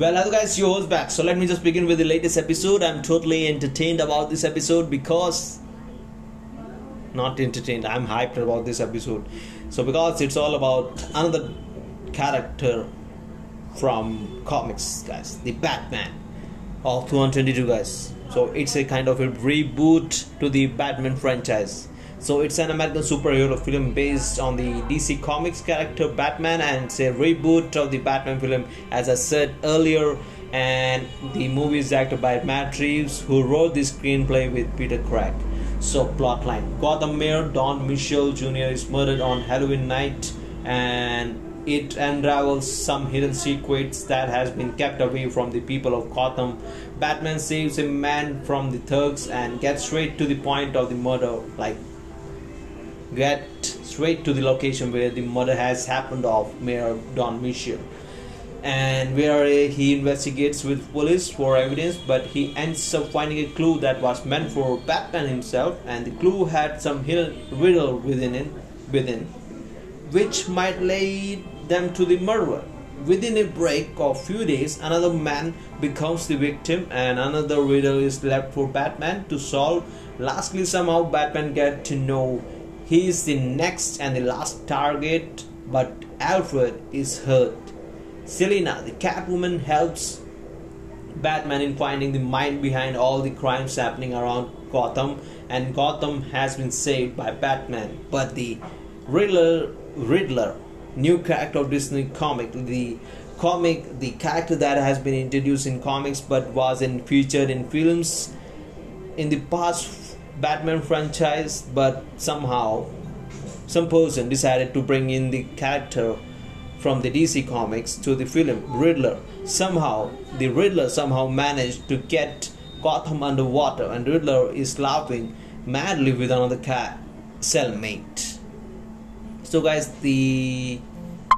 Well, hello guys, your host back. So let me just begin with the latest episode. I'm totally entertained about this episode because not entertained. I'm hyped about this episode. So because it's all about another character from comics, guys, the Batman of 222, guys. So it's a kind of a reboot to the Batman franchise. So it's an American superhero film based on the DC Comics character Batman and it's a reboot of the Batman film as I said earlier and the movie is acted by Matt Reeves who wrote the screenplay with Peter Craig. So plotline Gotham Mayor Don Mitchell Jr. is murdered on Halloween night and it unravels some hidden secrets that has been kept away from the people of Gotham. Batman saves a man from the thugs and gets straight to the point of the murder like get straight to the location where the murder has happened of Mayor Don Mitchell and where he investigates with police for evidence but he ends up finding a clue that was meant for Batman himself and the clue had some hidden riddle within it within which might lead them to the murderer. Within a break of few days another man becomes the victim and another riddle is left for Batman to solve. Lastly somehow Batman get to know he is the next and the last target, but Alfred is hurt. Selina, the Catwoman, helps Batman in finding the mind behind all the crimes happening around Gotham, and Gotham has been saved by Batman. But the Riddler, Riddler, new character of Disney comic, the comic, the character that has been introduced in comics but wasn't featured in films in the past Batman franchise, but somehow some person decided to bring in the character from the DC comics to the film Riddler. Somehow, the Riddler somehow managed to get Gotham underwater, and Riddler is laughing madly with another cat cellmate. So, guys, the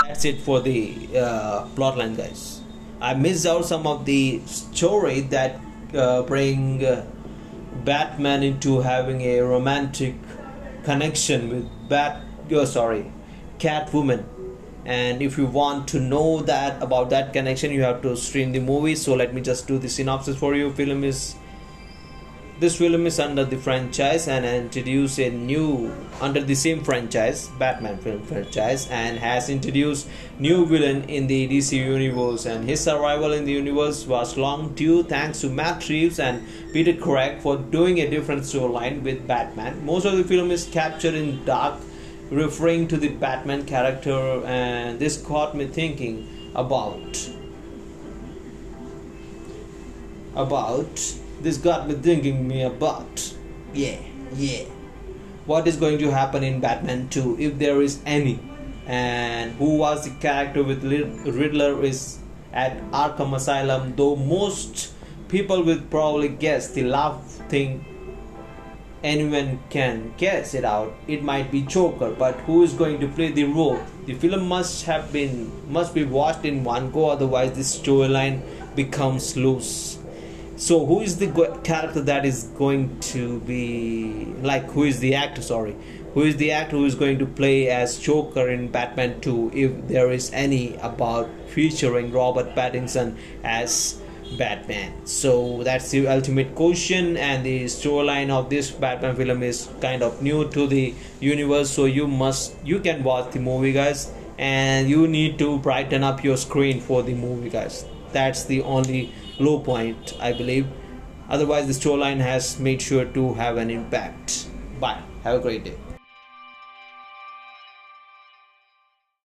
that's it for the uh, plotline, guys. I missed out some of the story that uh, bring. Uh, Batman into having a romantic connection with Bat. Oh, sorry, Catwoman. And if you want to know that about that connection, you have to stream the movie. So let me just do the synopsis for you. Film is this film is under the franchise and introduce a new under the same franchise, Batman film franchise, and has introduced new villain in the DC universe. And his survival in the universe was long due thanks to Matt Reeves and Peter Craig for doing a different storyline with Batman. Most of the film is captured in dark, referring to the Batman character, and this got me thinking about about this got me thinking me about. Yeah yeah. What is going to happen in batman 2 if there is any? And who was the character with riddler is at arkham asylum though most people will probably guess the last thing anyone can guess it out. It might be joker but who is going to play the role? The film must have been must be watched in one go otherwise the storyline becomes loose so who is the character that is going to be like who is the actor sorry? Who is the actor who is going to play as joker in batman 2 if there is any about featuring robert pattinson as batman? So that's the ultimate question and the storyline of this batman film is kind of new to the universe. So you must you can watch the movie guys and you need to brighten up your screen for the movie guys that's the only low point, I believe. Otherwise, the storyline has made sure to have an impact. Bye. Have a great day.